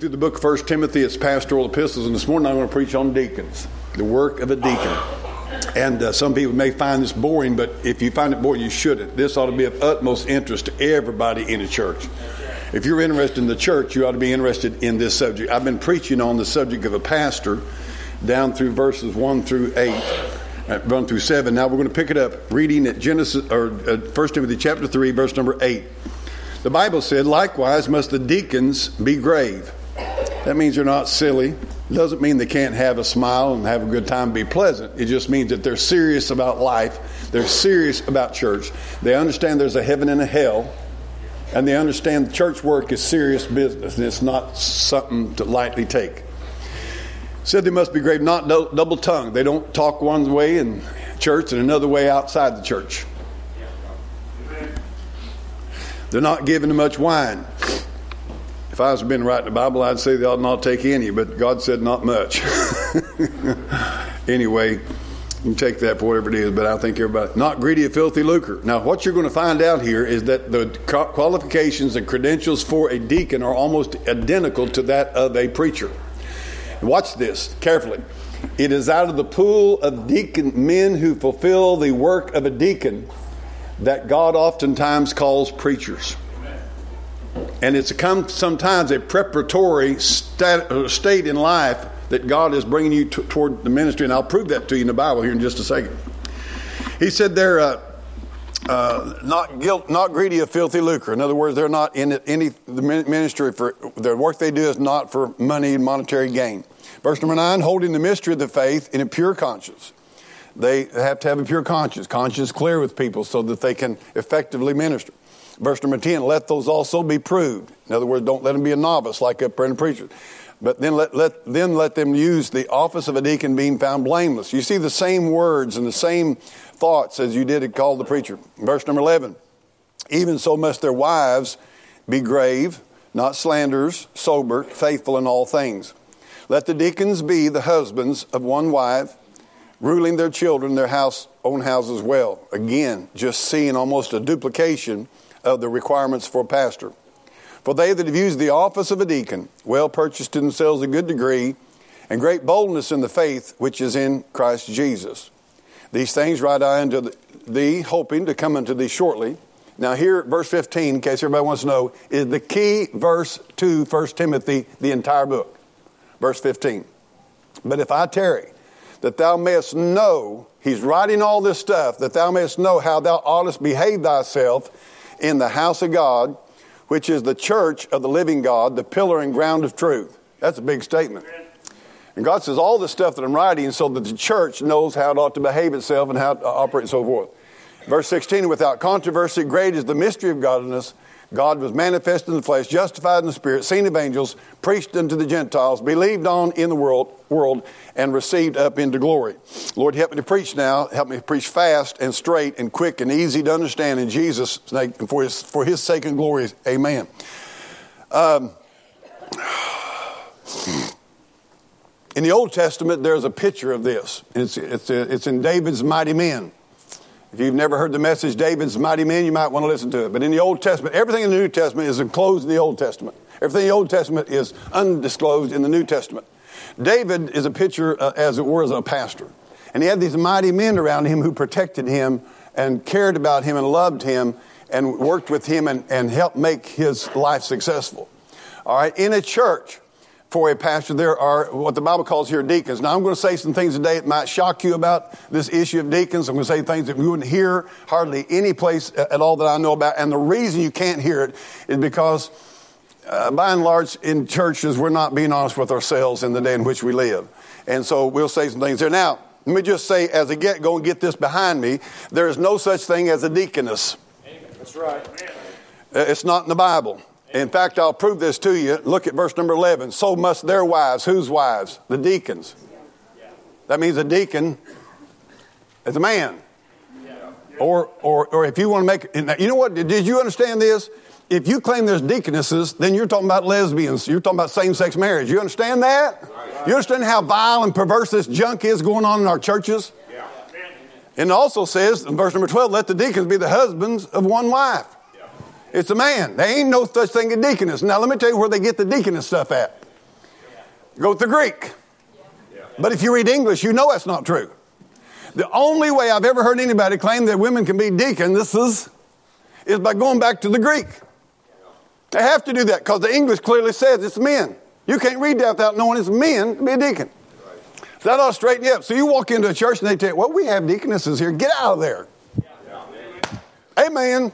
Through the book of 1 Timothy, it's pastoral epistles, and this morning I'm going to preach on deacons, the work of a deacon. And uh, some people may find this boring, but if you find it boring, you shouldn't. This ought to be of utmost interest to everybody in a church. If you're interested in the church, you ought to be interested in this subject. I've been preaching on the subject of a pastor down through verses 1 through 8, uh, 1 through 7. Now we're going to pick it up reading at Genesis or uh, 1 Timothy chapter 3, verse number 8. The Bible said, Likewise must the deacons be grave that means they're not silly. Doesn't mean they can't have a smile and have a good time, be pleasant. It just means that they're serious about life. They're serious about church. They understand there's a heaven and a hell. And they understand church work is serious business and it's not something to lightly take. Said they must be grave, not double tongued. They don't talk one way in church and another way outside the church. They're not given to much wine. If I was been writing the Bible, I'd say they ought not take any, but God said not much. anyway, you take that for whatever it is, but I think everybody, not greedy of filthy lucre. Now, what you're going to find out here is that the qualifications and credentials for a deacon are almost identical to that of a preacher. Watch this carefully. It is out of the pool of deacon men who fulfill the work of a deacon that God oftentimes calls preachers. And it's come sometimes a preparatory stat, uh, state in life that God is bringing you t- toward the ministry. And I'll prove that to you in the Bible here in just a second. He said they're uh, uh, not guilt, not greedy of filthy lucre. In other words, they're not in any the ministry for the work they do is not for money and monetary gain. Verse number nine: holding the mystery of the faith in a pure conscience. They have to have a pure conscience, conscience clear with people, so that they can effectively minister. Verse number 10, let those also be proved. In other words, don't let them be a novice like a preacher. But then let, let, then let them use the office of a deacon being found blameless. You see the same words and the same thoughts as you did it called the preacher. Verse number 11, even so must their wives be grave, not slanderers, sober, faithful in all things. Let the deacons be the husbands of one wife, ruling their children, their house, own houses well. Again, just seeing almost a duplication of the requirements for a pastor. For they that have used the office of a deacon well purchased to themselves a good degree and great boldness in the faith which is in Christ Jesus. These things write I unto thee, hoping to come unto thee shortly. Now, here, verse 15, in case everybody wants to know, is the key verse to 1 Timothy, the entire book. Verse 15. But if I tarry, that thou mayest know, he's writing all this stuff, that thou mayest know how thou oughtest behave thyself in the house of God, which is the church of the living God, the pillar and ground of truth. That's a big statement. And God says all this stuff that I'm writing so that the church knows how it ought to behave itself and how to operate and so forth. Verse 16, without controversy, great is the mystery of godliness. God was manifest in the flesh, justified in the spirit, seen of angels, preached unto the Gentiles, believed on in the world, world, and received up into glory. Lord, help me to preach now. Help me to preach fast and straight and quick and easy to understand in Jesus' name and for his, for his sake and glory. Amen. Um, in the Old Testament, there's a picture of this. It's, it's, it's in David's mighty men. If you've never heard the message, David's mighty men, you might want to listen to it. But in the Old Testament, everything in the New Testament is enclosed in the Old Testament. Everything in the Old Testament is undisclosed in the New Testament. David is a picture, uh, as it were, as a pastor. And he had these mighty men around him who protected him and cared about him and loved him and worked with him and, and helped make his life successful. All right, in a church, for a pastor, there are what the Bible calls here deacons. Now, I'm going to say some things today that might shock you about this issue of deacons. I'm going to say things that you wouldn't hear hardly any place at all that I know about. And the reason you can't hear it is because, uh, by and large, in churches, we're not being honest with ourselves in the day in which we live. And so we'll say some things there. Now, let me just say, as a get go and get this behind me, there is no such thing as a deaconess. Amen. That's right. Uh, it's not in the Bible. In fact, I'll prove this to you. Look at verse number 11. So must their wives, whose wives? The deacons. That means a deacon is a man. Or, or, or if you want to make, you know what, did you understand this? If you claim there's deaconesses, then you're talking about lesbians. You're talking about same sex marriage. You understand that? You understand how vile and perverse this junk is going on in our churches? And it also says in verse number 12, let the deacons be the husbands of one wife. It's a man. There ain't no such thing as deaconess. Now, let me tell you where they get the deaconess stuff at. Go the Greek. But if you read English, you know that's not true. The only way I've ever heard anybody claim that women can be deacon, this is, is by going back to the Greek. They have to do that because the English clearly says it's men. You can't read that without knowing it's men to be a deacon. So that ought to straighten you up. So you walk into a church and they tell you, well, we have deaconesses here. Get out of there. Amen. Amen.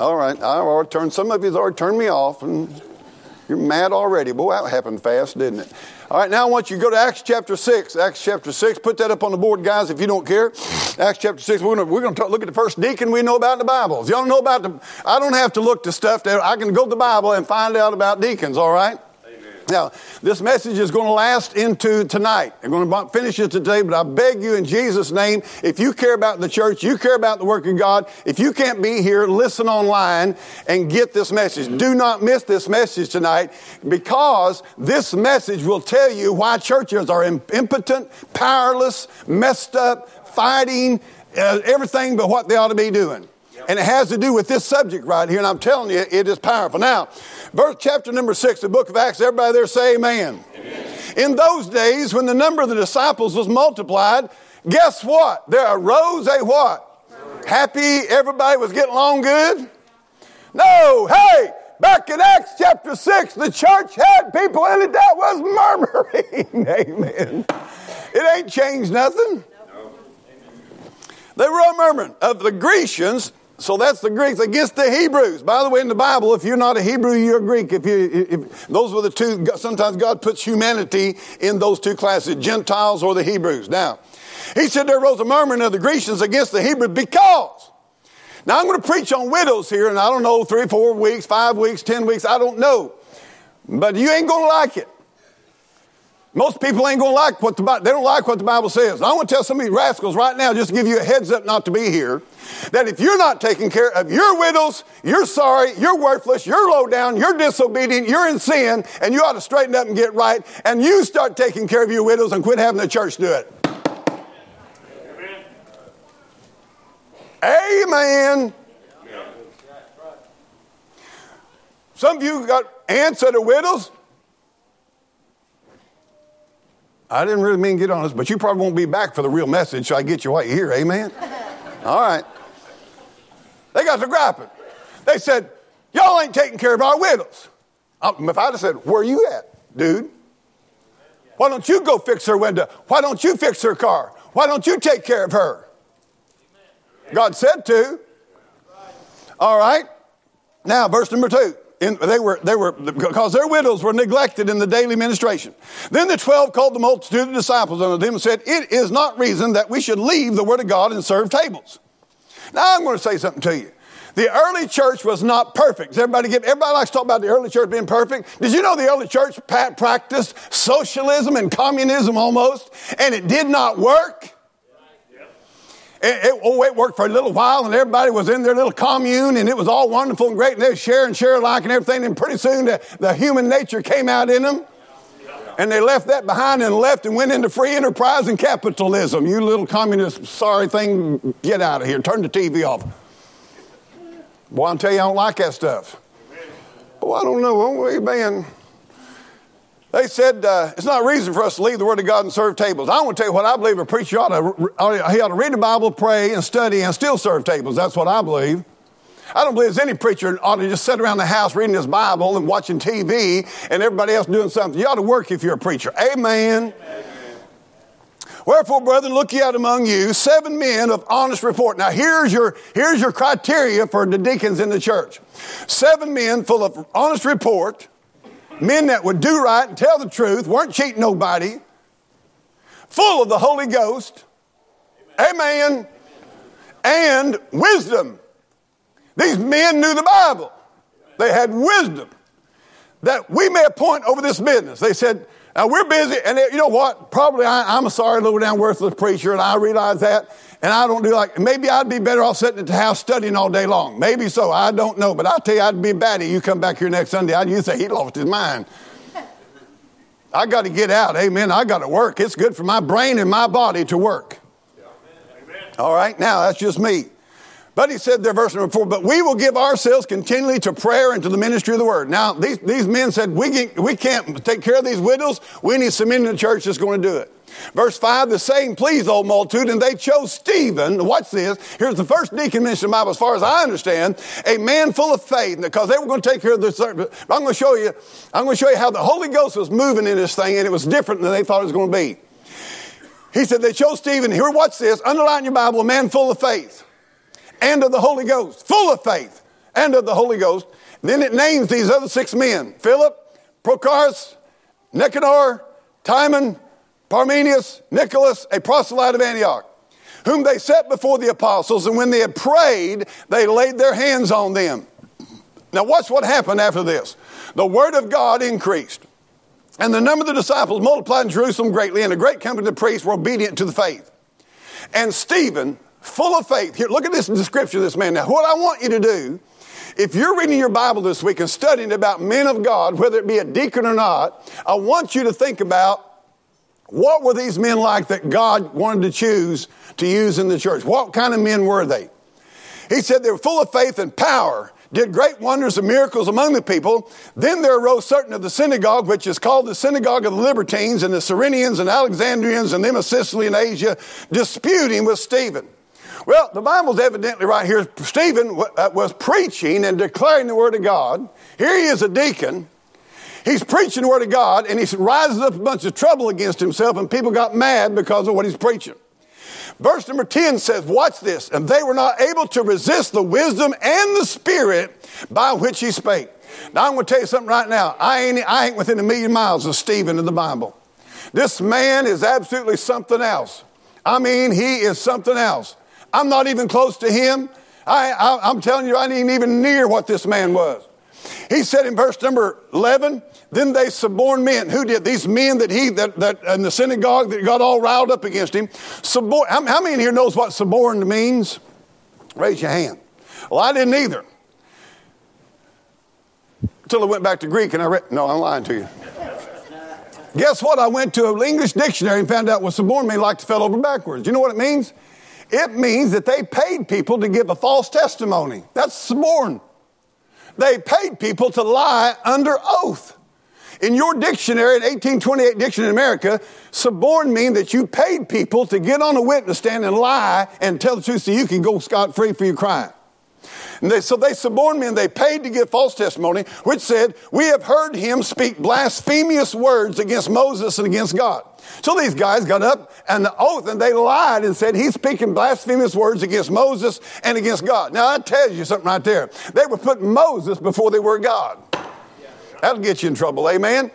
All right. I already turned, some of you already turned me off and you're mad already. Boy, that happened fast, didn't it? All right, now I want you to go to Acts chapter 6. Acts chapter 6. Put that up on the board, guys, if you don't care. Acts chapter 6. We're going we're gonna look at the first deacon we know about in the Bible. If y'all know about the, I don't have to look to stuff. That, I can go to the Bible and find out about deacons, all right? Now, this message is going to last into tonight. I'm going to finish it today, but I beg you in Jesus' name, if you care about the church, you care about the work of God, if you can't be here, listen online and get this message. Do not miss this message tonight because this message will tell you why churches are impotent, powerless, messed up, fighting, uh, everything but what they ought to be doing. And it has to do with this subject right here, and I'm telling you, it is powerful. Now, verse chapter number six, the book of Acts, everybody there say amen. amen. In those days, when the number of the disciples was multiplied, guess what? There arose a what? Happy, everybody was getting along good? No, hey, back in Acts chapter 6, the church had people in it that was murmuring. Amen. It ain't changed nothing. They were all murmuring. Of the Grecians, so that's the Greeks against the Hebrews. By the way, in the Bible, if you're not a Hebrew, you're a Greek. If you, if, those were the two. Sometimes God puts humanity in those two classes: Gentiles or the Hebrews. Now, He said there rose a murmuring of the Grecians against the Hebrews because. Now I'm going to preach on widows here, and I don't know three, four weeks, five weeks, ten weeks. I don't know, but you ain't going to like it. Most people ain't to like what the Bible, they don't like what the Bible says. I want to tell some of these rascals right now, just to give you a heads up not to be here, that if you're not taking care of your widows, you're sorry, you're worthless, you're low down, you're disobedient, you're in sin, and you ought to straighten up and get right, and you start taking care of your widows and quit having the church do it. Amen. Amen. Some of you got aunts that are widows. I didn't really mean to get on this, but you probably won't be back for the real message, so I get you while you're here. Amen? All right. They got to griping. They said, Y'all ain't taking care of our widows. Um, if I'd have said, Where are you at, dude? Why don't you go fix her window? Why don't you fix her car? Why don't you take care of her? God said to. All right. Now, verse number two. In, they were, they were, because their widows were neglected in the daily ministration. Then the twelve called the multitude of disciples unto them and said, It is not reason that we should leave the word of God and serve tables. Now I'm going to say something to you. The early church was not perfect. Does everybody get, everybody likes to talk about the early church being perfect. Did you know the early church practiced socialism and communism almost, and it did not work? It, oh, it worked for a little while, and everybody was in their little commune, and it was all wonderful and great, and they were sharing, share alike, and everything. And pretty soon, the, the human nature came out in them, and they left that behind and left and went into free enterprise and capitalism. You little communist, sorry thing, get out of here. Turn the TV off. Boy, I'll tell you, I don't like that stuff. Oh, I don't know. Oh, amen. They said uh, it's not a reason for us to leave the Word of God and serve tables. I want to tell you what I believe a preacher ought to, he ought to read the Bible, pray, and study, and still serve tables. That's what I believe. I don't believe there's any preacher ought to just sit around the house reading his Bible and watching TV and everybody else doing something. You ought to work if you're a preacher. Amen. Amen. Wherefore, brethren, look ye out among you seven men of honest report. Now, here's your, here's your criteria for the deacons in the church. Seven men full of honest report, men that would do right and tell the truth, weren't cheating nobody, full of the Holy Ghost, amen, and wisdom. These men knew the Bible, they had wisdom that we may appoint over this business. They said, now we're busy, and you know what? Probably I, am a sorry, low down, worthless preacher, and I realize that. And I don't do like, maybe I'd be better off sitting at the house studying all day long. Maybe so. I don't know. But I'll tell you, I'd be batty. You come back here next Sunday, I'd, you say he lost his mind. I got to get out. Amen. I got to work. It's good for my brain and my body to work. All right. Now, that's just me. But he said there, verse number four, but we will give ourselves continually to prayer and to the ministry of the word. Now, these, these men said, we, we can't take care of these widows. We need some men in the church that's going to do it. Verse 5, the saying pleased the multitude, and they chose Stephen. Watch this. Here's the first deacon mentioned in the Bible, as far as I understand, a man full of faith, because they were going to take care of this. I'm going to show you, I'm going to show you how the Holy Ghost was moving in this thing, and it was different than they thought it was going to be. He said they chose Stephen. Here, watch this. Underline your Bible, a man full of faith and of the Holy Ghost, full of faith and of the Holy Ghost. Then it names these other six men Philip, Prochorus, Nicanor, Timon, Parmenas, Nicholas, a proselyte of Antioch, whom they set before the apostles, and when they had prayed, they laid their hands on them. Now, watch what happened after this. The word of God increased, and the number of the disciples multiplied in Jerusalem greatly, and a great company of priests were obedient to the faith. And Stephen, full of faith. Here, look at this description of this man. Now, what I want you to do, if you're reading your Bible this week and studying about men of God, whether it be a deacon or not, I want you to think about what were these men like that God wanted to choose to use in the church? What kind of men were they? He said they were full of faith and power, did great wonders and miracles among the people. Then there arose certain of the synagogue, which is called the synagogue of the Libertines, and the Cyrenians and Alexandrians and them of Cilicia and Asia, disputing with Stephen. Well, the Bible's evidently right here. Stephen uh, was preaching and declaring the Word of God. Here he is a deacon. He's preaching the Word of God and he rises up a bunch of trouble against himself, and people got mad because of what he's preaching. Verse number 10 says, Watch this. And they were not able to resist the wisdom and the spirit by which he spake. Now, I'm going to tell you something right now. I ain't, I ain't within a million miles of Stephen in the Bible. This man is absolutely something else. I mean, he is something else. I'm not even close to him. I, I, I'm telling you, I ain't even near what this man was. He said in verse number 11, then they suborned men. Who did? These men that he, that, that in the synagogue that got all riled up against him. Suborn, how, how many here knows what suborned means? Raise your hand. Well, I didn't either. Until I went back to Greek and I read, no, I'm lying to you. Guess what? I went to an English dictionary and found out what suborn means like to fell over backwards. You know what it means? It means that they paid people to give a false testimony. That's suborn. They paid people to lie under oath. In your dictionary, in 1828 dictionary in America, suborn means that you paid people to get on a witness stand and lie and tell the truth so you can go scot free for your crime. They, so they suborned me and they paid to give false testimony, which said, We have heard him speak blasphemous words against Moses and against God. So these guys got up and the oath and they lied and said, He's speaking blasphemous words against Moses and against God. Now that tells you something right there. They were putting Moses before they were God. That'll get you in trouble, amen?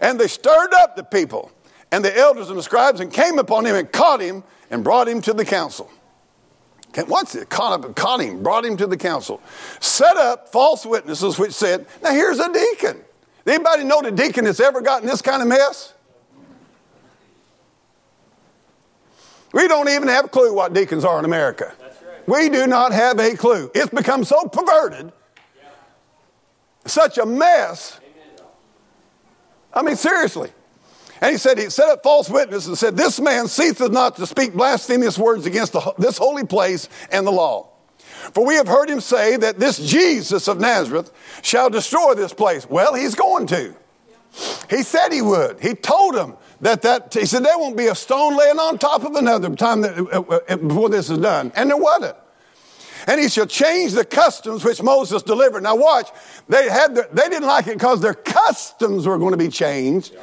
And they stirred up the people and the elders and the scribes and came upon him and caught him and brought him to the council. What's it? Caught, up, caught him, brought him to the council, set up false witnesses which said, Now here's a deacon. Anybody know the deacon that's ever gotten this kind of mess? We don't even have a clue what deacons are in America. Right. We do not have a clue. It's become so perverted. Such a mess. I mean, seriously. And he said, he set up false witness and said, This man ceaseth not to speak blasphemous words against the, this holy place and the law. For we have heard him say that this Jesus of Nazareth shall destroy this place. Well, he's going to. He said he would. He told them that that he said there won't be a stone laying on top of another time that, uh, uh, uh, before this is done, and there wasn't and he shall change the customs which Moses delivered. Now watch, they had their, they didn't like it because their customs were going to be changed.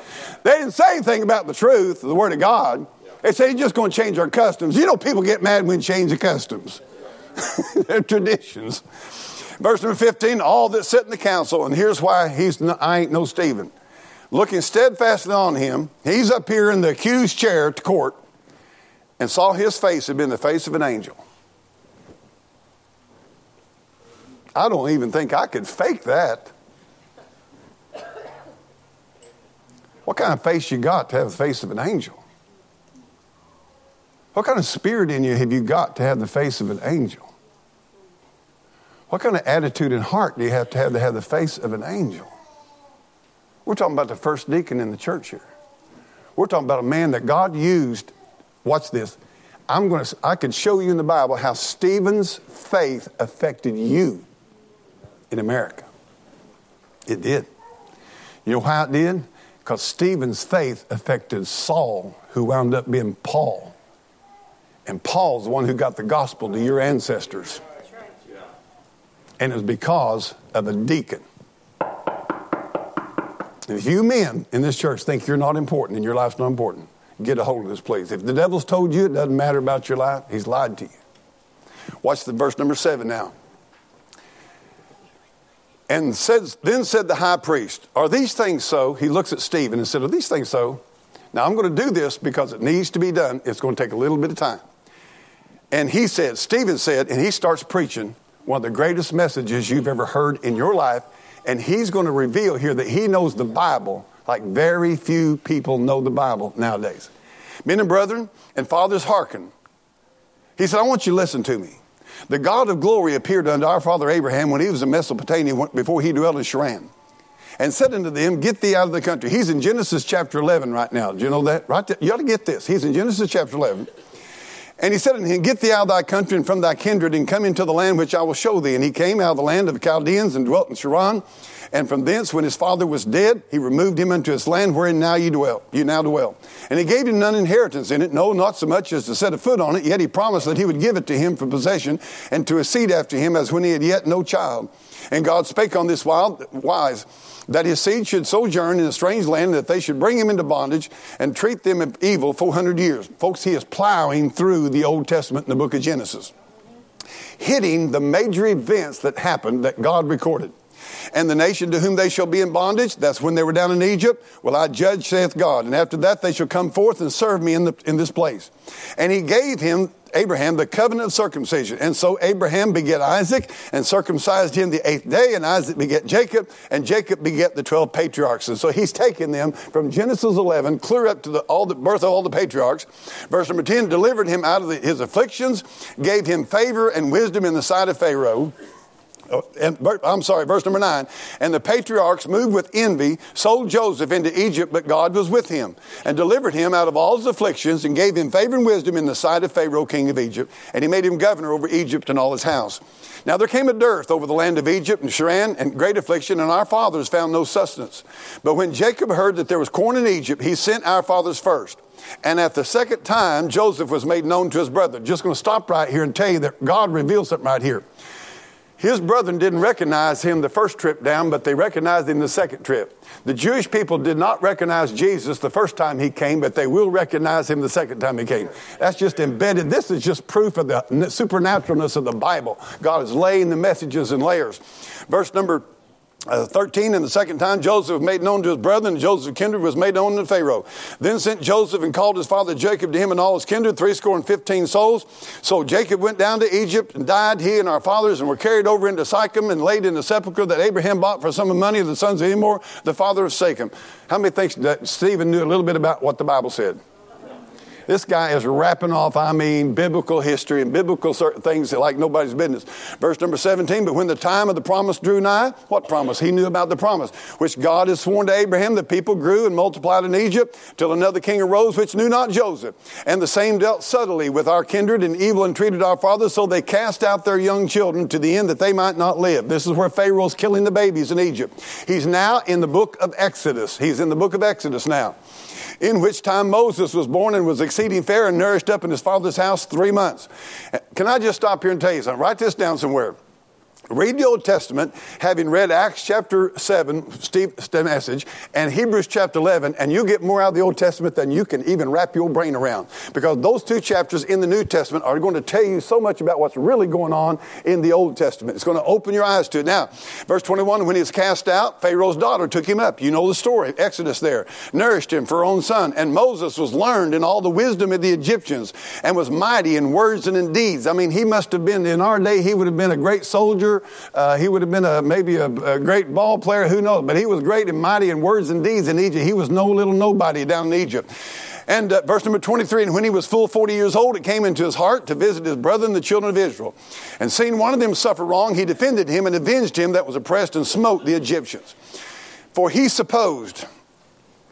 They didn't say anything about the truth, the word of God. They said he's just going to change our customs. You know, people get mad when you change the customs, their traditions. Verse number 15, all that sit in the council, and here's why he's no, I ain't no Stephen. Looking steadfastly on him, he's up here in the accused chair to court and saw his face had been the face of an angel. I don't even think I could fake that. What kind of face you got to have the face of an angel? What kind of spirit in you have you got to have the face of an angel? What kind of attitude and heart do you have to have to have the face of an angel? We're talking about the first deacon in the church here. We're talking about a man that God used, watch this, I'm going to, I can show you in the Bible how Stephen's faith affected you in America. It did. You know how it did? Because Stephen's faith affected Saul, who wound up being Paul. And Paul's the one who got the gospel to your ancestors. And it was because of a deacon. If you men in this church think you're not important and your life's not important, get a hold of this, please. If the devil's told you it doesn't matter about your life, he's lied to you. Watch the verse number seven now. And says, then said the high priest, Are these things so? He looks at Stephen and said, Are these things so? Now I'm going to do this because it needs to be done. It's going to take a little bit of time. And he said, Stephen said, and he starts preaching one of the greatest messages you've ever heard in your life. And he's going to reveal here that he knows the Bible like very few people know the Bible nowadays. Men and brethren and fathers, hearken. He said, I want you to listen to me. The God of glory appeared unto our father Abraham when he was in Mesopotamia before he dwelt in Charran and said unto them, Get thee out of the country. He's in Genesis chapter 11 right now. Do you know that? Right there. You ought to get this. He's in Genesis chapter 11. And he said unto him, Get thee out of thy country and from thy kindred, and come into the land which I will show thee. And he came out of the land of the Chaldeans and dwelt in Charran. And from thence, when his father was dead, he removed him unto his land wherein now you dwell. You now dwell. And he gave him none inheritance in it, no, not so much as to set a foot on it. Yet he promised that he would give it to him for possession, and to a seed after him, as when he had yet no child. And God spake on this wise that his seed should sojourn in a strange land, that they should bring him into bondage and treat them evil 400 years. Folks, he is plowing through the Old Testament in the book of Genesis, hitting the major events that happened that God recorded. And the nation to whom they shall be in bondage, that's when they were down in Egypt, will I judge, saith God. And after that they shall come forth and serve me in, the, in this place. And he gave him Abraham the covenant of circumcision. And so Abraham begat Isaac and circumcised him the eighth day, and Isaac begat Jacob, and Jacob begat the 12 patriarchs. And so he's taken them from Genesis 11 clear up to the, all the birth of all the patriarchs. Verse number 10 delivered him out of the, his afflictions, gave him favor and wisdom in the sight of Pharaoh Oh, Oh, and, I'm sorry, verse number nine. And the patriarchs moved with envy, sold Joseph into Egypt, but God was with him and delivered him out of all his afflictions and gave him favor and wisdom in the sight of Pharaoh, king of Egypt. And he made him governor over Egypt and all his house. Now there came a dearth over the land of Egypt and Chanaan and great affliction, and our fathers found no sustenance. But when Jacob heard that there was corn in Egypt, he sent our fathers first. And at the second time, Joseph was made known to his brother. Just going to stop right here and tell you that God reveals something right here. His brethren didn't recognize him the first trip down, but they recognized him the second trip. The Jewish people did not recognize Jesus the first time he came, but they will recognize him the second time he came. That's just embedded. This is just proof of the supernaturalness of the Bible. God is laying the messages in layers. Verse number uh, 13, and the second time Joseph made known to his brethren, Joseph's kindred was made known to Pharaoh. Then sent Joseph and called his father Jacob to him and all his kindred, threescore and fifteen souls. So Jacob went down to Egypt and died, he and our fathers, and were carried over into Sychem and laid in the sepulchre that Abraham bought for some of the money of the sons of Emmor, the father of Shechem. How many think that Stephen knew a little bit about what the Bible said? This guy is rapping off, I mean, biblical history and biblical certain things like nobody's business. Verse number 17, but when the time of the promise drew nigh, what promise? He knew about the promise, which God has sworn to Abraham. The people grew and multiplied in Egypt till another king arose, which knew not Joseph. And the same dealt subtly with our kindred and evil entreated our fathers, so they cast out their young children to the end that they might not live. This is where Pharaoh's killing the babies in Egypt. He's now in the book of Exodus. He's in the book of Exodus now in which time Moses was born and was exceeding fair and nourished up in his father's house three months. Can I just stop here and tell you something? Write this down somewhere. Read the Old Testament, having read Acts chapter 7, Steve's message, and Hebrews chapter 11, and you get more out of the Old Testament than you can even wrap your brain around. Because those two chapters in the New Testament are going to tell you so much about what's really going on in the Old Testament. It's going to open your eyes to it. Now, verse 21, when he was cast out, Pharaoh's daughter took him up. You know the story, Exodus there, nourished him for her own son. And Moses was learned in all the wisdom of the Egyptians and was mighty in words and in deeds. I mean, he must have been, in our day, he would have been a great soldier uh, he would have been a, maybe a, a, great ball player, who knows? But he was great and mighty in words and deeds in Egypt. He was no little nobody down in Egypt. And uh, verse number 23, and when he was full 40 years old, it came into his heart to visit his brethren, the children of Israel. And seeing one of them suffer wrong, he defended him and avenged him that was oppressed and smote the Egyptians. For he supposed,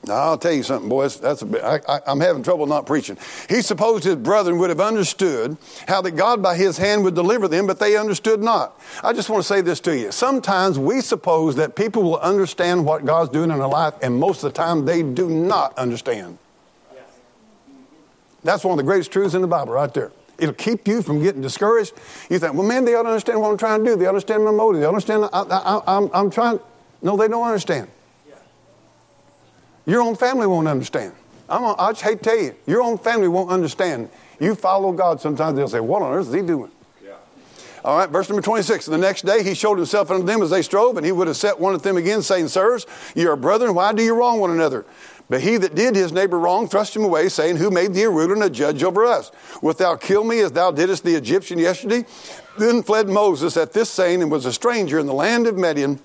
Now, I'll tell you something, boys. That's a bit, I, I'm having trouble not preaching. He supposed his brethren would have understood how that God by his hand would deliver them, but they understood not. I just want to say this to you. Sometimes we suppose that people will understand what God's doing in their life, and most of the time they do not understand. That's one of the greatest truths in the Bible, right there. It'll keep you from getting discouraged. You think, well, man, they ought to understand what I'm trying to do. They understand my motive. They understand I, I, I'm, I'm trying. No, they don't understand. Your own family won't understand. I'm, I just hate to tell you, your own family won't understand. You follow God, sometimes they'll say, What on earth is he doing? Yeah. All right, verse number 26. The next day he showed himself unto them as they strove, and he would have set one of them again, saying, Sirs, ye are brethren, why do you wrong one another? But he that did his neighbor wrong thrust him away, saying, Who made thee a ruler and a judge over us? Wilt thou kill me as thou didst the Egyptian yesterday? Then fled Moses at this saying, and was a stranger in the land of Midian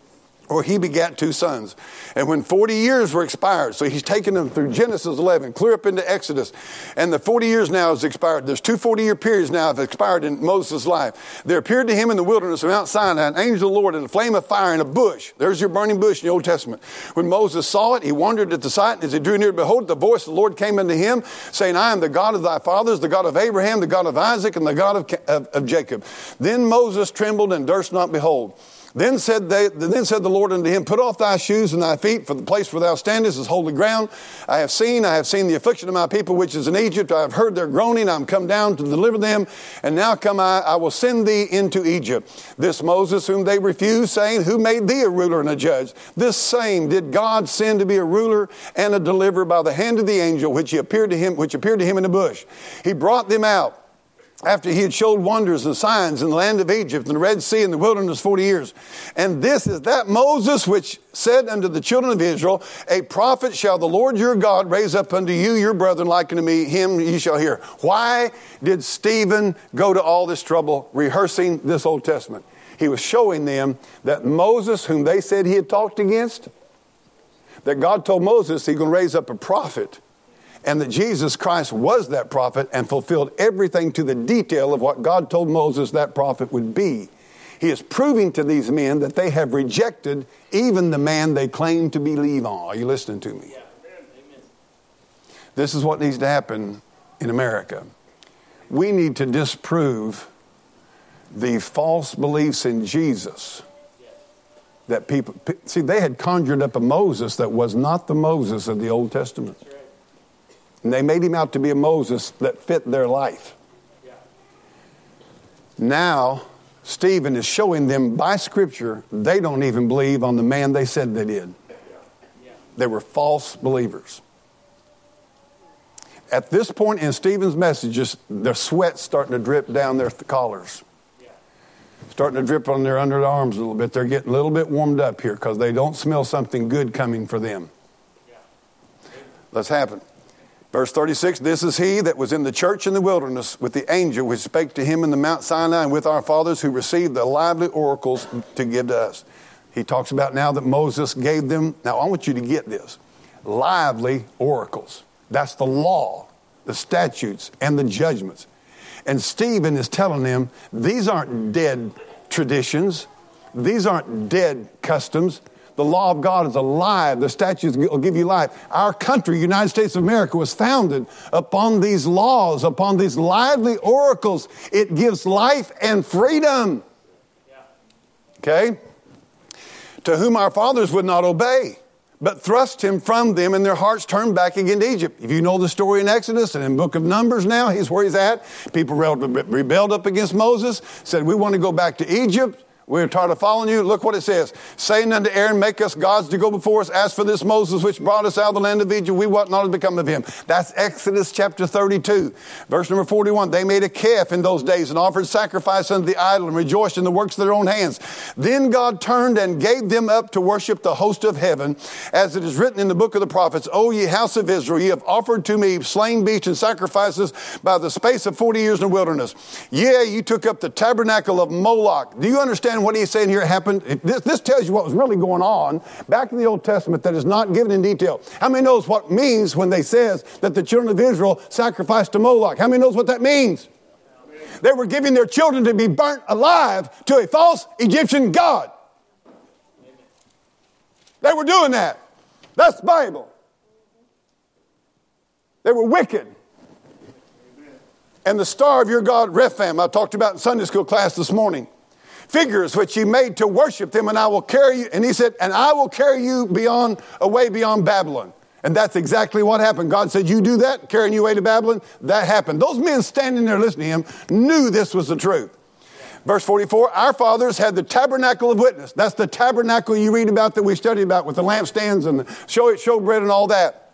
or he begat two sons. And when 40 years were expired, so he's taken them through Genesis 11, clear up into Exodus, and the 40 years now has expired. There's two 40 year periods now have expired in Moses' life. There appeared to him in the wilderness of Mount Sinai an angel of the Lord in a flame of fire in a bush. There's your burning bush in the Old Testament. When Moses saw it, he wondered at the sight, and as he drew near, behold, the voice of the Lord came unto him, saying, I am the God of thy fathers, the God of Abraham, the God of Isaac, and the God of, of, of Jacob. Then Moses trembled and durst not behold. Then said, they, then said the Lord unto him, Put off thy shoes and thy feet, for the place where thou standest is holy ground. I have seen, I have seen the affliction of my people which is in Egypt. I have heard their groaning. I am come down to deliver them. And now come I, I will send thee into Egypt. This Moses whom they refused, saying, Who made thee a ruler and a judge? This same did God send to be a ruler and a deliverer by the hand of the angel which he appeared to him, which appeared to him in the bush. He brought them out after he had showed wonders and signs in the land of Egypt and the Red Sea and the wilderness 40 years. And this is that Moses which said unto the children of Israel, A prophet shall the Lord your God raise up unto you your brethren like unto me, him ye shall hear. Why did Stephen go to all this trouble rehearsing this Old Testament? He was showing them that Moses, whom they said he had talked against, that God told Moses he's going to raise up a prophet and that Jesus Christ was that prophet and fulfilled everything to the detail of what God told Moses that prophet would be. He is proving to these men that they have rejected even the man they claim to believe on. Are you listening to me? This is what needs to happen in America. We need to disprove the false beliefs in Jesus that people see they had conjured up a Moses that was not the Moses of the Old Testament. And they made him out to be a Moses that fit their life. Now, Stephen is showing them by Scripture they don't even believe on the man they said they did. They were false believers. At this point in Stephen's messages, their sweat's starting to drip down their collars. Starting to drip on their underarms a little bit. They're getting a little bit warmed up here because they don't smell something good coming for them. Let's happen. Verse 36 This is he that was in the church in the wilderness with the angel which spake to him in the Mount Sinai and with our fathers who received the lively oracles to give to us. He talks about now that Moses gave them. Now, I want you to get this lively oracles. That's the law, the statutes, and the judgments. And Stephen is telling them these aren't dead traditions, these aren't dead customs. The law of God is alive. The statutes will give you life. Our country, United States of America, was founded upon these laws, upon these lively oracles. It gives life and freedom. Okay? To whom our fathers would not obey, but thrust him from them, and their hearts turned back again to Egypt. If you know the story in Exodus and in book of Numbers now, he's where he's at. People rebelled up against Moses, said, We want to go back to Egypt. We're tired of following you. Look what it says. Saying unto Aaron, make us gods to go before us. As for this Moses, which brought us out of the land of Egypt, we what not to become of him. That's Exodus chapter 32. Verse number 41. They made a calf in those days and offered sacrifice unto the idol and rejoiced in the works of their own hands. Then God turned and gave them up to worship the host of heaven. As it is written in the book of the prophets, O ye house of Israel, ye have offered to me slain beasts and sacrifices by the space of 40 years in the wilderness. Yea, you took up the tabernacle of Moloch. Do you understand understand what he's saying here happened? This, this tells you what was really going on back in the Old Testament that is not given in detail. How many knows what means when they says that the children of Israel sacrificed to Moloch? How many knows what that means? They were giving their children to be burnt alive to a false Egyptian god. They were doing that. That's Bible. They were wicked. And the star of your God, Remphan, I talked about in Sunday school class this morning. Figures which he made to worship them, and I will carry you. And he said, and I will carry you beyond, away beyond Babylon. And that's exactly what happened. God said, You do that, carrying you away to Babylon. That happened. Those men standing there listening to him knew this was the truth. Verse 44 Our fathers had the tabernacle of witness. That's the tabernacle you read about that we studied about with the lampstands and the show, showbread and all that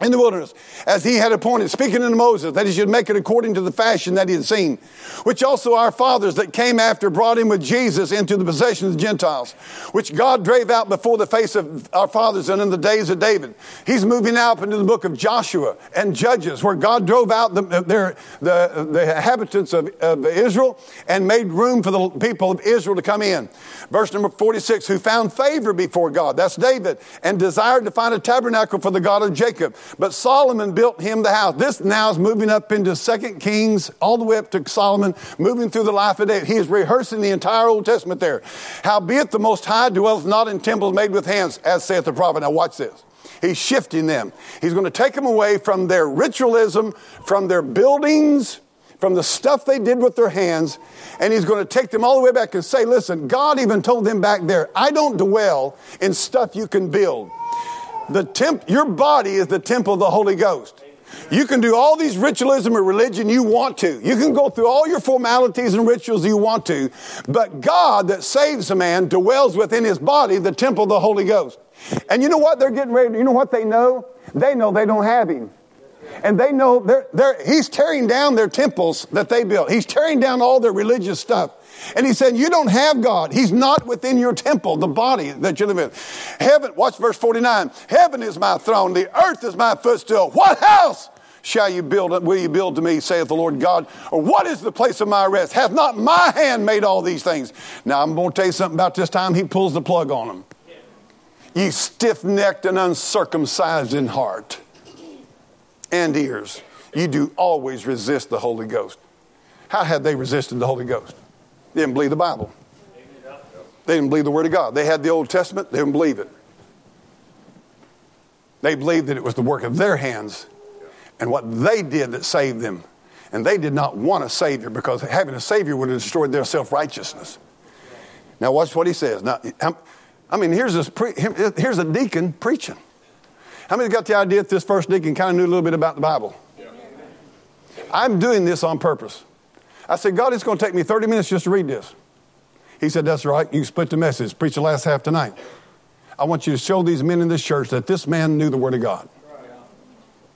in the wilderness, as he had appointed, speaking unto Moses, that he should make it according to the fashion that he had seen, which also our fathers that came after brought him with Jesus into the possession of the Gentiles, which God drave out before the face of our fathers and in the days of David. He's moving out into the book of Joshua and Judges, where God drove out the, their, the, the inhabitants of, of Israel and made room for the people of Israel to come in. Verse number 46, who found favor before God, that's David, and desired to find a tabernacle for the God of Jacob. But Solomon built him the house. This now is moving up into Second Kings, all the way up to Solomon, moving through the life of David. He is rehearsing the entire Old Testament there. Howbeit the Most High dwelleth not in temples made with hands, as saith the prophet. Now watch this. He's shifting them. He's going to take them away from their ritualism, from their buildings, from the stuff they did with their hands, and he's going to take them all the way back and say, listen, God even told them back there, I don't dwell in stuff you can build. The temp, your body is the temple of the Holy Ghost. You can do all these ritualism or religion you want to. You can go through all your formalities and rituals you want to. But God that saves a man dwells within his body, the temple of the Holy Ghost. And you know what they're getting ready? You know what they know? They know they don't have him. And they know they're, they're, he's tearing down their temples that they built. He's tearing down all their religious stuff. And he said, You don't have God. He's not within your temple, the body that you live in. Heaven, watch verse 49. Heaven is my throne, the earth is my footstool. What house? Shall you build, will you build to me, saith the Lord God? Or what is the place of my rest? Hath not my hand made all these things? Now I'm going to tell you something about this time. He pulls the plug on them. Ye stiff necked and uncircumcised in heart and ears, you do always resist the Holy Ghost. How had they resisted the Holy Ghost? They didn't believe the Bible. They didn't believe the Word of God. They had the Old Testament, they didn't believe it. They believed that it was the work of their hands and what they did that saved them. And they did not want a Savior because having a Savior would have destroyed their self righteousness. Now, watch what he says. Now, I mean, here's, this pre- here's a deacon preaching. How many got the idea that this first deacon kind of knew a little bit about the Bible? I'm doing this on purpose. I said, God, it's going to take me 30 minutes just to read this. He said, That's right. You split the message, preach the last half tonight. I want you to show these men in this church that this man knew the Word of God.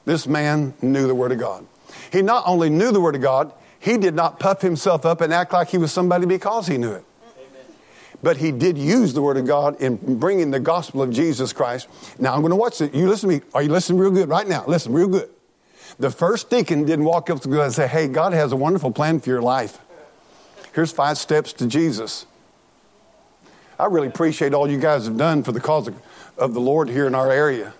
This man knew the Word of God. He not only knew the Word of God, he did not puff himself up and act like he was somebody because he knew it. But he did use the Word of God in bringing the gospel of Jesus Christ. Now I'm going to watch it. You listen to me. Are you listening real good right now? Listen real good. The first deacon didn't walk up to God and say, Hey, God has a wonderful plan for your life. Here's five steps to Jesus. I really appreciate all you guys have done for the cause of, of the Lord here in our area.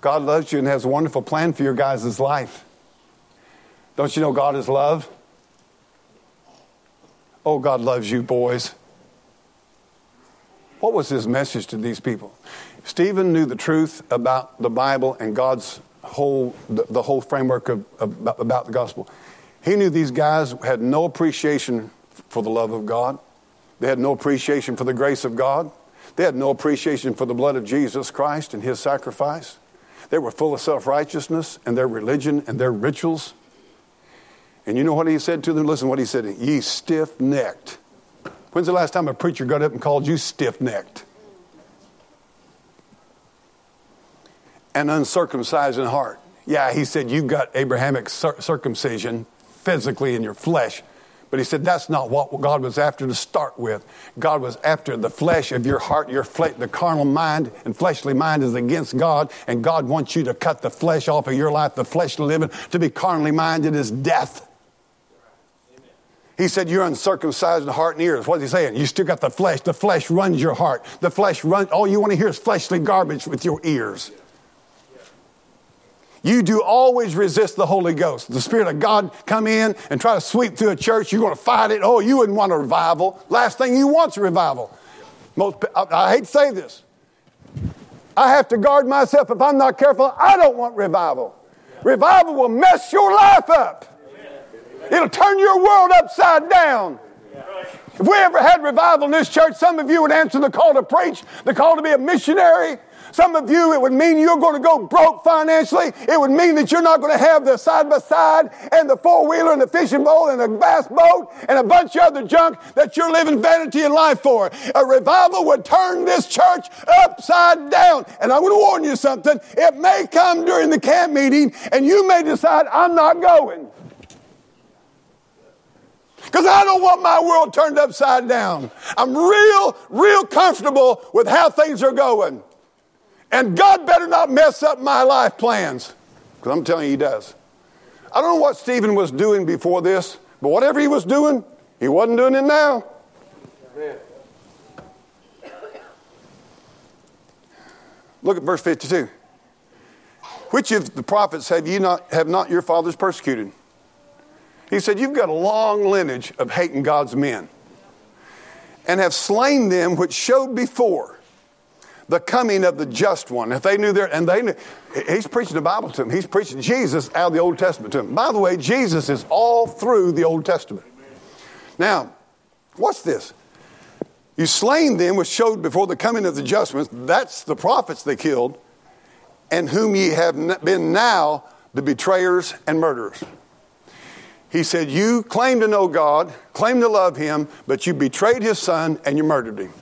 God loves you and has a wonderful plan for your guys' life. Don't you know God is love? Oh, God loves you, boys. What was his message to these people? Stephen knew the truth about the Bible and God's whole, the, the whole framework of, of, about the gospel. He knew these guys had no appreciation for the love of God. They had no appreciation for the grace of God. They had no appreciation for the blood of Jesus Christ and his sacrifice. They were full of self righteousness and their religion and their rituals. And you know what he said to them? Listen what he said, ye stiff necked. When's the last time a preacher got up and called you stiff necked? And uncircumcised in heart. Yeah, he said, You've got Abrahamic circumcision physically in your flesh. But he said that's not what God was after to start with. God was after the flesh of your heart, your flesh, the carnal mind and fleshly mind is against God, and God wants you to cut the flesh off of your life. The fleshly living to be carnally minded is death. He said, You're uncircumcised in heart and ears. What's he saying? You still got the flesh. The flesh runs your heart. The flesh runs, all you want to hear is fleshly garbage with your ears. You do always resist the Holy Ghost. The Spirit of God come in and try to sweep through a church. You're going to fight it. Oh, you wouldn't want a revival. Last thing you want is a revival. Most, I, I hate to say this. I have to guard myself. If I'm not careful, I don't want revival. Revival will mess your life up. It'll turn your world upside down. If we ever had revival in this church, some of you would answer the call to preach, the call to be a missionary. Some of you, it would mean you're going to go broke financially. It would mean that you're not going to have the side by side and the four wheeler and the fishing boat and the bass boat and a bunch of other junk that you're living vanity in life for. A revival would turn this church upside down. And I'm going to warn you something. It may come during the camp meeting and you may decide, I'm not going. Because I don't want my world turned upside down. I'm real, real comfortable with how things are going. And God better not mess up my life plans. Because I'm telling you, He does. I don't know what Stephen was doing before this, but whatever he was doing, he wasn't doing it now. Look at verse 52. Which of the prophets have you not have not your fathers persecuted? He said, You've got a long lineage of hating God's men, and have slain them which showed before the coming of the just one. If they knew their, and they knew, he's preaching the Bible to them. He's preaching Jesus out of the Old Testament to them. By the way, Jesus is all through the Old Testament. Now, what's this? You slain them which showed before the coming of the just ones. That's the prophets they killed, and whom ye have been now the betrayers and murderers. He said, You claim to know God, claim to love Him, but you betrayed His Son and you murdered Him.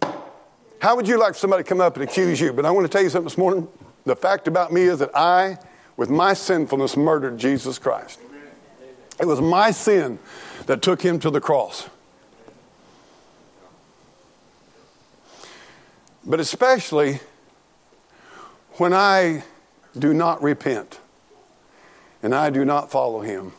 How would you like somebody to come up and accuse you? But I want to tell you something this morning. The fact about me is that I, with my sinfulness, murdered Jesus Christ. It was my sin that took him to the cross. But especially when I do not repent and I do not follow him.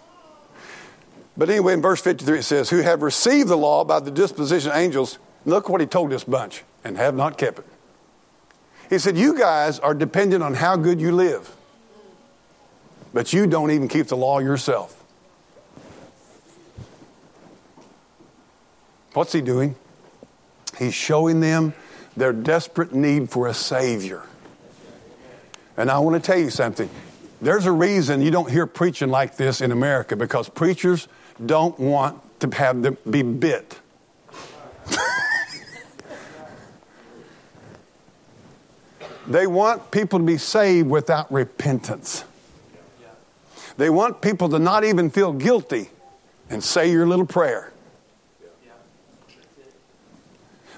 But anyway, in verse 53 it says, Who have received the law by the disposition of angels. Look what he told this bunch and have not kept it. He said, You guys are dependent on how good you live, but you don't even keep the law yourself. What's he doing? He's showing them their desperate need for a Savior. And I want to tell you something. There's a reason you don't hear preaching like this in America because preachers don't want to have them be bit. They want people to be saved without repentance. They want people to not even feel guilty and say your little prayer.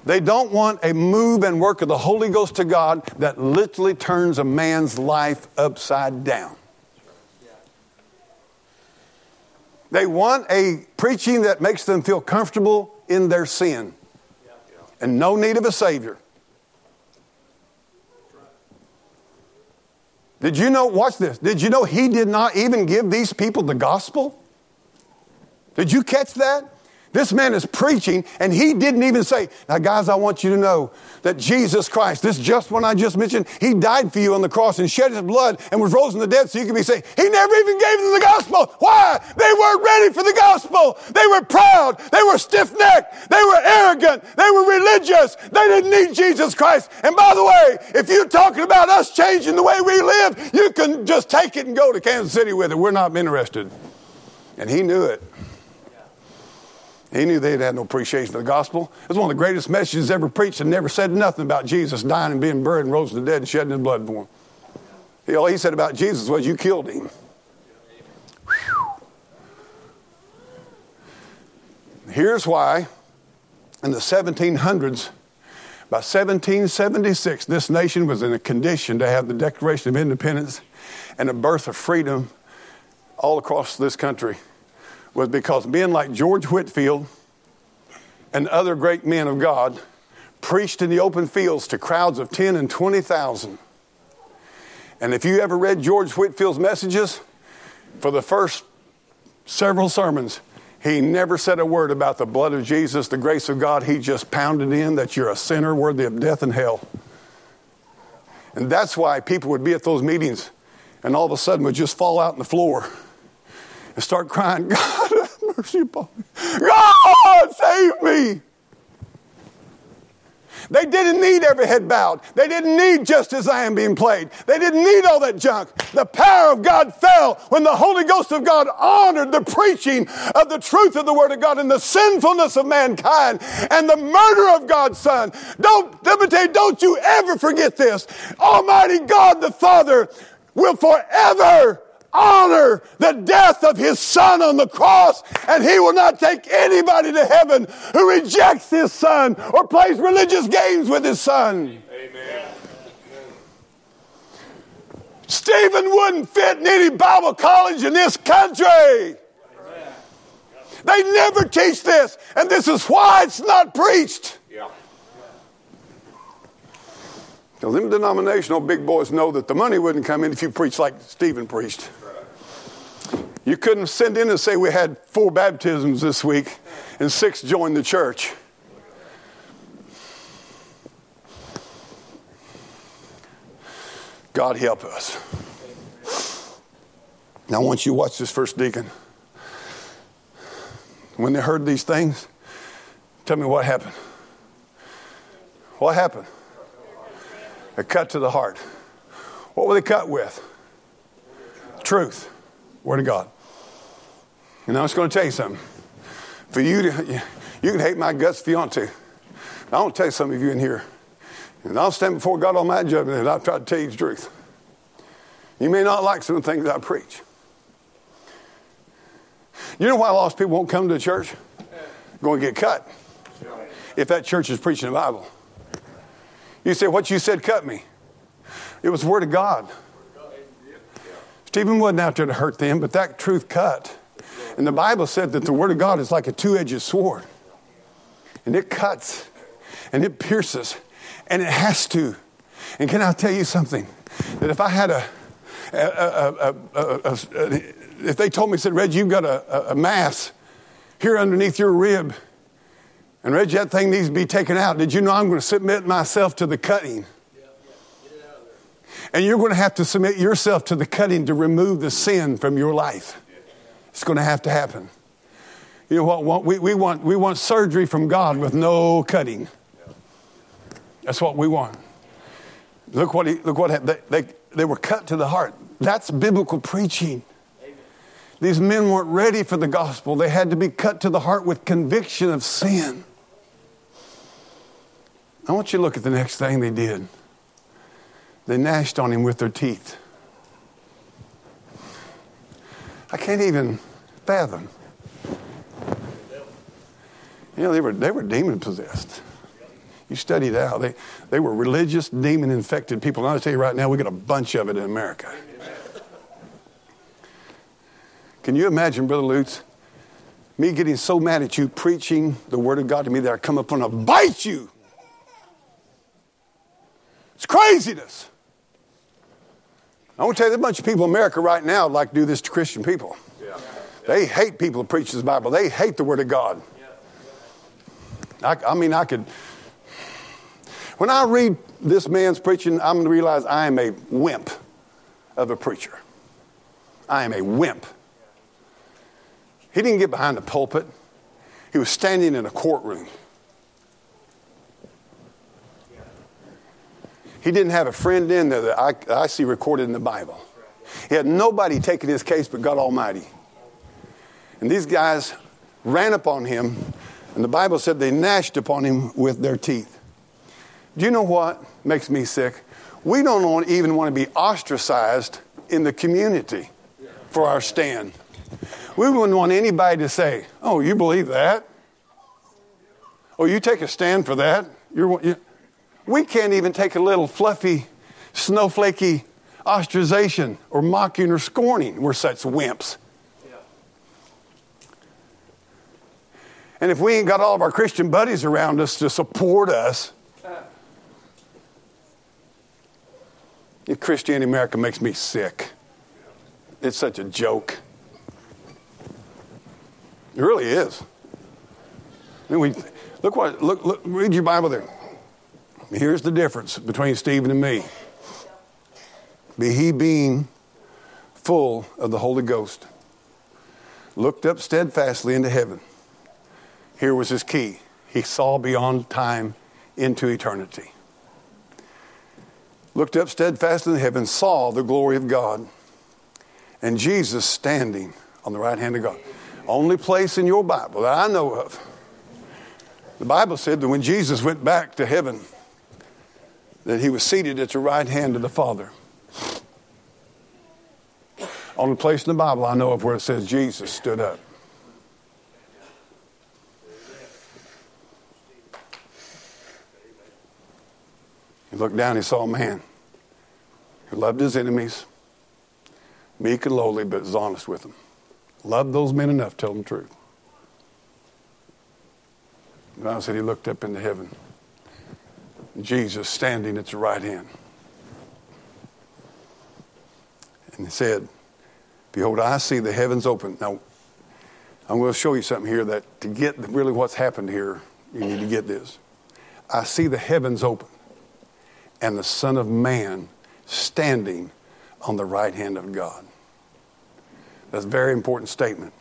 They don't want a move and work of the Holy Ghost to God that literally turns a man's life upside down. They want a preaching that makes them feel comfortable in their sin and no need of a Savior. Did you know, watch this, did you know he did not even give these people the gospel? Did you catch that? This man is preaching, and he didn't even say, Now, guys, I want you to know that Jesus Christ, this just one I just mentioned, he died for you on the cross and shed his blood and was rose from the dead so you can be saved. He never even gave them the gospel. Why? They weren't ready for the gospel. They were proud. They were stiff necked. They were arrogant. They were religious. They didn't need Jesus Christ. And by the way, if you're talking about us changing the way we live, you can just take it and go to Kansas City with it. We're not interested. And he knew it. He knew they had no appreciation for the gospel. It was one of the greatest messages ever preached and never said nothing about Jesus dying and being buried and rose from the dead and shedding his blood for him. All he said about Jesus was, You killed him. Here's why in the 1700s, by 1776, this nation was in a condition to have the Declaration of Independence and a birth of freedom all across this country was because men like George Whitefield and other great men of God preached in the open fields to crowds of 10 and 20,000. And if you ever read George Whitefield's messages, for the first several sermons, he never said a word about the blood of Jesus, the grace of God. He just pounded in that you're a sinner worthy of death and hell. And that's why people would be at those meetings and all of a sudden would just fall out on the floor and start crying, God, have mercy upon me. God, save me. They didn't need every head bowed. They didn't need just as I am being played. They didn't need all that junk. The power of God fell when the Holy Ghost of God honored the preaching of the truth of the Word of God and the sinfulness of mankind and the murder of God's Son. Don't, let me don't you ever forget this. Almighty God the Father will forever honor the death of his son on the cross, and he will not take anybody to heaven who rejects his son or plays religious games with his son. Amen. Stephen wouldn't fit in any Bible college in this country. They never teach this, and this is why it's not preached. Because them denominational big boys know that the money wouldn't come in if you preached like Stephen preached. You couldn't send in and say we had four baptisms this week and six joined the church. God help us. Now, once you to watch this first deacon, when they heard these things, tell me what happened. What happened? A cut to the heart. What were they cut with? Truth. Word of God. And I'm just going to tell you something. For you to, you can hate my guts if you want to. I want to tell you some of you in here. And I'll stand before God on my judgment and I'll try to tell you the truth. You may not like some of the things I preach. You know why lost people won't come to church? Going to get cut. If that church is preaching the Bible. You say, What you said cut me. It was the Word of God. Stephen wasn't out there to hurt them, but that truth cut. And the Bible said that the Word of God is like a two edged sword. And it cuts and it pierces and it has to. And can I tell you something? That if I had a, a, a, a if they told me, said, Reggie, you've got a, mass here underneath your rib, and Reggie, that thing needs to be taken out, did you know I'm going to submit myself to the cutting? And you're going to have to submit yourself to the cutting to remove the sin from your life. It's going to have to happen. You know what? We, we, want, we want surgery from God with no cutting. That's what we want. Look what, he, look what they, they, they were cut to the heart. That's biblical preaching. These men weren't ready for the gospel. They had to be cut to the heart with conviction of sin. I want you to look at the next thing they did. They gnashed on him with their teeth. I can't even fathom. You know, they were, they were demon possessed. You study it out. They, they were religious, demon infected people. And I'll tell you right now, we got a bunch of it in America. Can you imagine, Brother Lutz, me getting so mad at you preaching the Word of God to me that I come up and I bite you? It's craziness. I want to tell you, there's a bunch of people in America right now would like to do this to Christian people. They hate people who preach the Bible. They hate the Word of God. I, I mean, I could. When I read this man's preaching, I'm going to realize I am a wimp of a preacher. I am a wimp. He didn't get behind the pulpit, he was standing in a courtroom. He didn't have a friend in there that I, I see recorded in the Bible. He had nobody taking his case but God Almighty. And these guys ran upon him, and the Bible said they gnashed upon him with their teeth. Do you know what makes me sick? We don't even want to be ostracized in the community for our stand. We wouldn't want anybody to say, Oh, you believe that? Oh, you take a stand for that? You're, you, we can't even take a little fluffy, snowflakey ostracization or mocking or scorning. We're such wimps. And if we ain't got all of our Christian buddies around us to support us, Christianity America makes me sick. It's such a joke. It really is. I mean, we, look what look, look read your Bible there. Here's the difference between Stephen and me. Be he being full of the Holy Ghost, looked up steadfastly into heaven. Here was his key. He saw beyond time, into eternity. Looked up steadfast in heaven, saw the glory of God, and Jesus standing on the right hand of God. Only place in your Bible that I know of. The Bible said that when Jesus went back to heaven, that he was seated at the right hand of the Father. Only place in the Bible I know of where it says Jesus stood up. He looked down, he saw a man who loved his enemies, meek and lowly, but was honest with them. Loved those men enough to tell them the truth. The Bible said he looked up into heaven. Jesus standing at the right hand. And he said, Behold, I see the heavens open. Now, I'm going to show you something here that to get really what's happened here, you need to get this. I see the heavens open and the Son of Man standing on the right hand of God. That's a very important statement.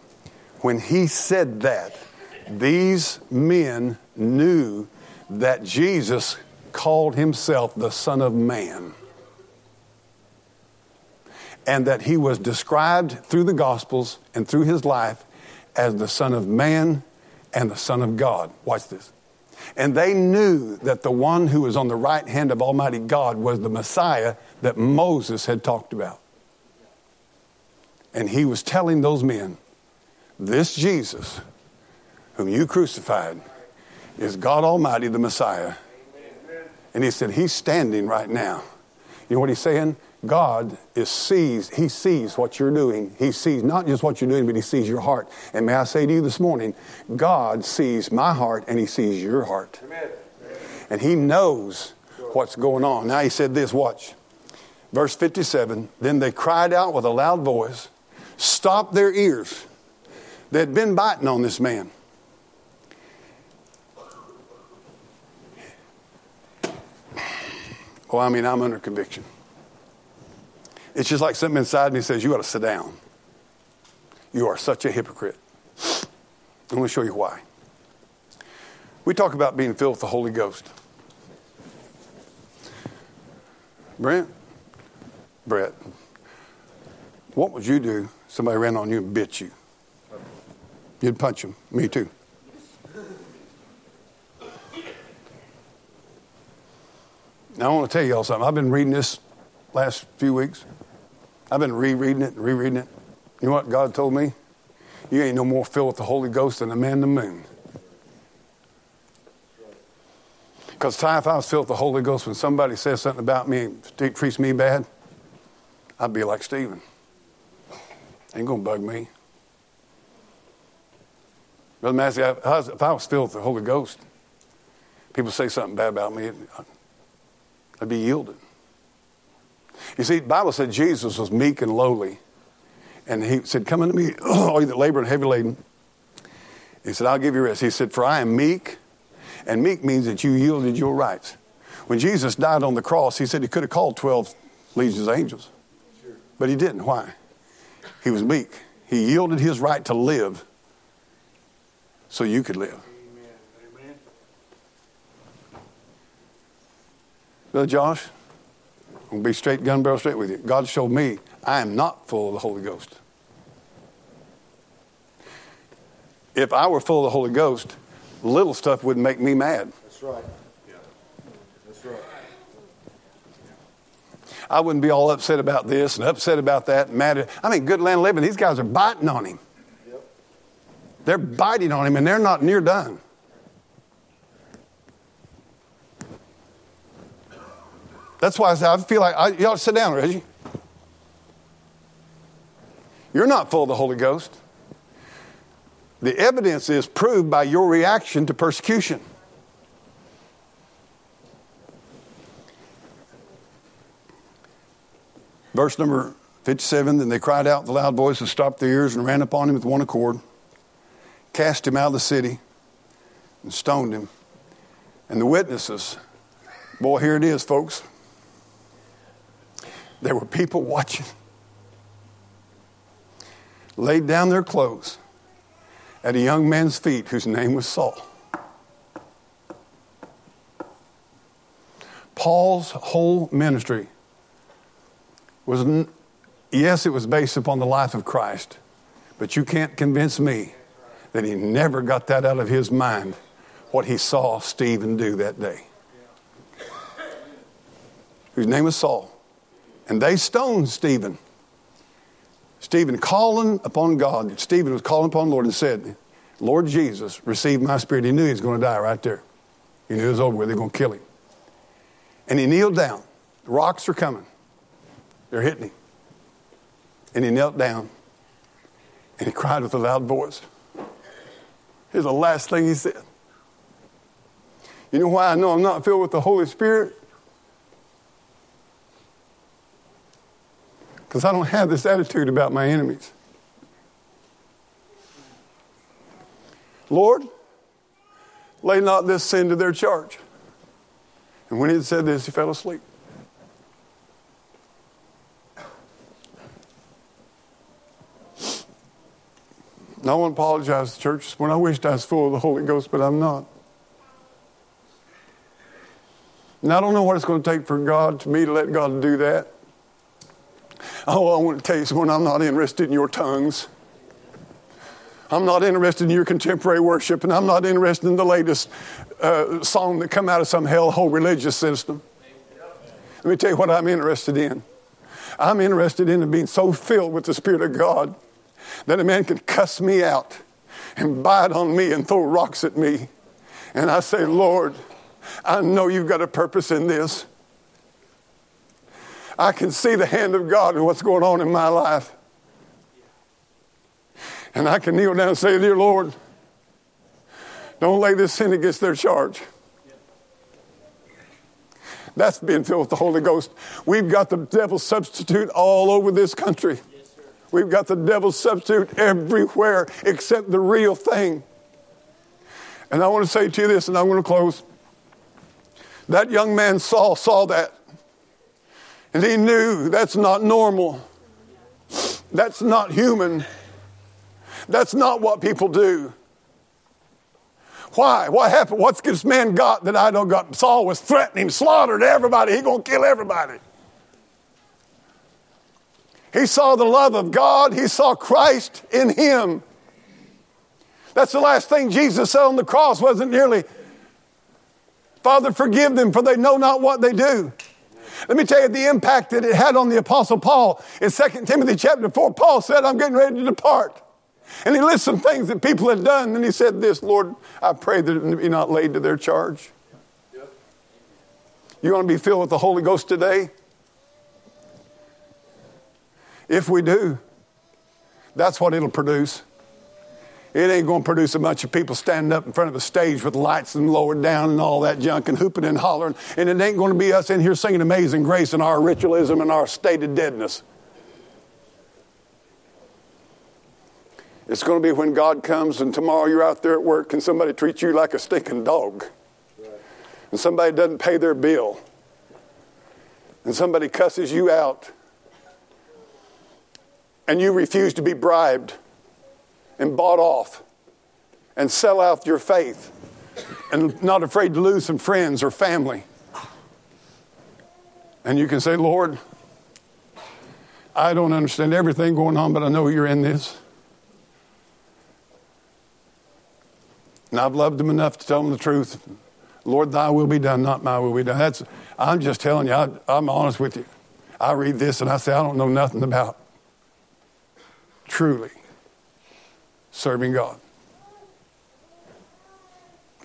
When he said that, these men knew that Jesus called himself the Son of Man and that he was described through the Gospels and through his life as the Son of Man and the Son of God. Watch this. And they knew that the one who was on the right hand of Almighty God was the Messiah that Moses had talked about. And he was telling those men, This Jesus, whom you crucified, is God Almighty, the Messiah. And he said, He's standing right now. You know what he's saying? God is sees, He sees what you're doing. He sees not just what you're doing, but He sees your heart. And may I say to you this morning, God sees my heart and He sees your heart. Amen. And He knows what's going on. Now He said this, watch. Verse 57 Then they cried out with a loud voice, stopped their ears. They had been biting on this man. Oh, I mean, I'm under conviction. It's just like something inside me says, You got to sit down. You are such a hypocrite. I'm going to show you why. We talk about being filled with the Holy Ghost. Brent, Brett, what would you do somebody ran on you and bit you? You'd punch them. Me too. Now, I want to tell y'all something. I've been reading this last few weeks. I've been rereading it and rereading it. You know what God told me? You ain't no more filled with the Holy Ghost than a man in the moon. Because if I was filled with the Holy Ghost when somebody says something about me and treats me bad, I'd be like Stephen. Ain't gonna bug me. Brother Massey, if I was filled with the Holy Ghost, people say something bad about me, I'd be yielded. You see, the Bible said Jesus was meek and lowly. And he said, Come unto me, all you that labor and heavy laden. He said, I'll give you rest. He said, For I am meek, and meek means that you yielded your rights. When Jesus died on the cross, he said he could have called 12 legions of angels. But he didn't. Why? He was meek. He yielded his right to live so you could live. Brother Josh, I'm going to be straight, gun barrel straight with you. God showed me I am not full of the Holy Ghost. If I were full of the Holy Ghost, little stuff wouldn't make me mad. That's right. Yeah. That's right. I wouldn't be all upset about this and upset about that. And mad. at. I mean, good land living. These guys are biting on him. Yep. They're biting on him, and they're not near done. That's why I, say, I feel like I, to sit down, Reggie. You're not full of the Holy Ghost. The evidence is proved by your reaction to persecution. Verse number 57 Then they cried out with a loud voice and stopped their ears and ran upon him with one accord, cast him out of the city, and stoned him. And the witnesses, boy, here it is, folks. There were people watching, laid down their clothes at a young man's feet whose name was Saul. Paul's whole ministry was, yes, it was based upon the life of Christ, but you can't convince me that he never got that out of his mind what he saw Stephen do that day. Whose name was Saul. And they stoned Stephen. Stephen calling upon God. Stephen was calling upon the Lord and said, Lord Jesus, receive my spirit. He knew he was going to die right there. He knew it was over with. They're going to kill him. And he kneeled down. The rocks are coming. They're hitting him. And he knelt down and he cried with a loud voice. Here's the last thing he said. You know why I know I'm not filled with the Holy Spirit? Because I don't have this attitude about my enemies. Lord, lay not this sin to their charge. And when he said this, he fell asleep. And I want to apologize to church when I wished I was full of the Holy Ghost, but I'm not. And I don't know what it's going to take for God, to me, to let God do that. Oh, I want to tell you something. I'm not interested in your tongues. I'm not interested in your contemporary worship, and I'm not interested in the latest uh, song that come out of some hellhole religious system. Let me tell you what I'm interested in. I'm interested in being so filled with the Spirit of God that a man can cuss me out and bite on me and throw rocks at me. And I say, Lord, I know you've got a purpose in this. I can see the hand of God in what's going on in my life. And I can kneel down and say, Dear Lord, don't lay this sin against their charge. That's being filled with the Holy Ghost. We've got the devil's substitute all over this country. We've got the devil's substitute everywhere except the real thing. And I want to say to you this, and I'm going to close. That young man Saul saw that. And he knew that's not normal. That's not human. That's not what people do. Why? What happened? What's this man got that I don't got? Saul was threatening, slaughtered everybody. He gonna kill everybody. He saw the love of God. He saw Christ in him. That's the last thing Jesus said on the cross, wasn't nearly, Father, forgive them, for they know not what they do. Let me tell you the impact that it had on the Apostle Paul. In 2 Timothy chapter 4, Paul said, I'm getting ready to depart. And he lists some things that people had done, and he said this, Lord, I pray that it be not laid to their charge. You want to be filled with the Holy Ghost today? If we do, that's what it'll produce. It ain't going to produce a bunch of people standing up in front of a stage with lights and lowered down and all that junk and hooping and hollering. And it ain't going to be us in here singing Amazing Grace and our ritualism and our state of deadness. It's going to be when God comes and tomorrow you're out there at work and somebody treats you like a stinking dog. And somebody doesn't pay their bill. And somebody cusses you out. And you refuse to be bribed and bought off and sell out your faith and not afraid to lose some friends or family. And you can say, Lord, I don't understand everything going on, but I know you're in this. And I've loved them enough to tell them the truth. Lord, thy will be done, not my will be done. That's, I'm just telling you, I, I'm honest with you. I read this and I say, I don't know nothing about truly serving God.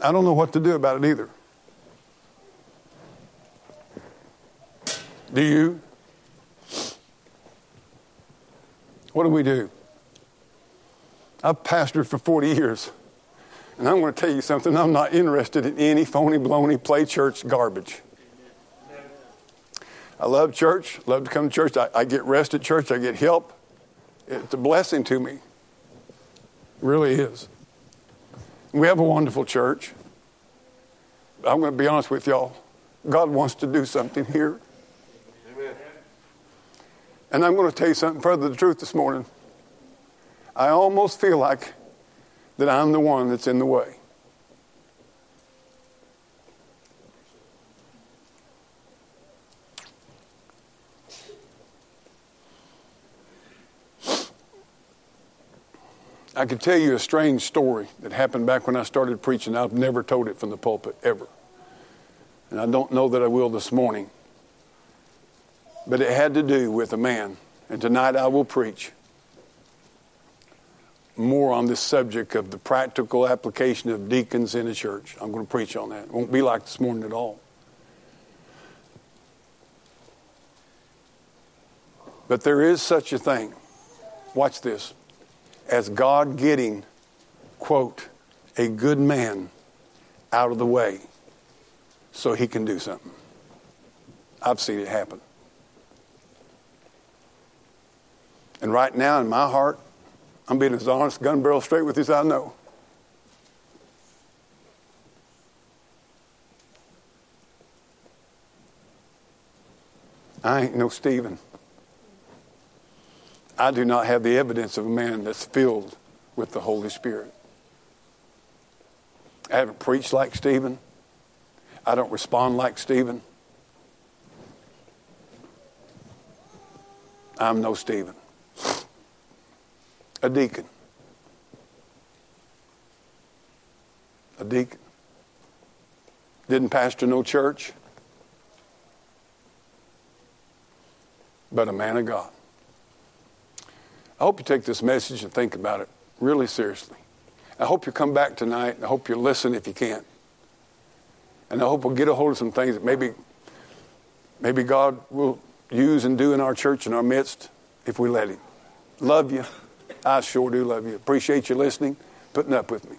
I don't know what to do about it either. Do you? What do we do? I've pastored for 40 years. And I'm going to tell you something. I'm not interested in any phony, baloney, play church garbage. I love church, love to come to church. I, I, get rest at church, I get help. It's a blessing to me. It really is. We have a wonderful church. I'm going to be honest with y'all. God wants to do something here. Amen. And I'm going to tell you something further the truth this morning. I almost feel like that I'm the one that's in the way. I could tell you a strange story that happened back when I started preaching. I've never told it from the pulpit, ever. And I don't know that I will this morning. But it had to do with a man. And tonight I will preach more on this subject of the practical application of deacons in a church. I'm going to preach on that. It won't be like this morning at all. But there is such a thing. Watch this as God getting, quote, a good man out of the way so he can do something. I've seen it happen. And right now, in my heart, I'm being as honest, gun barrel straight with you as I know. I ain't no Stephen. I do not have the evidence of a man that's filled with the Holy Spirit. I haven't preached like Stephen. I don't respond like Stephen. I'm no Stephen. A deacon. A deacon. Didn't pastor no church, but a man of God. I hope you take this message and think about it really seriously. I hope you come back tonight. I hope you listen if you can. And I hope we'll get a hold of some things that maybe, maybe God will use and do in our church in our midst if we let Him. Love you. I sure do love you. Appreciate you listening, putting up with me.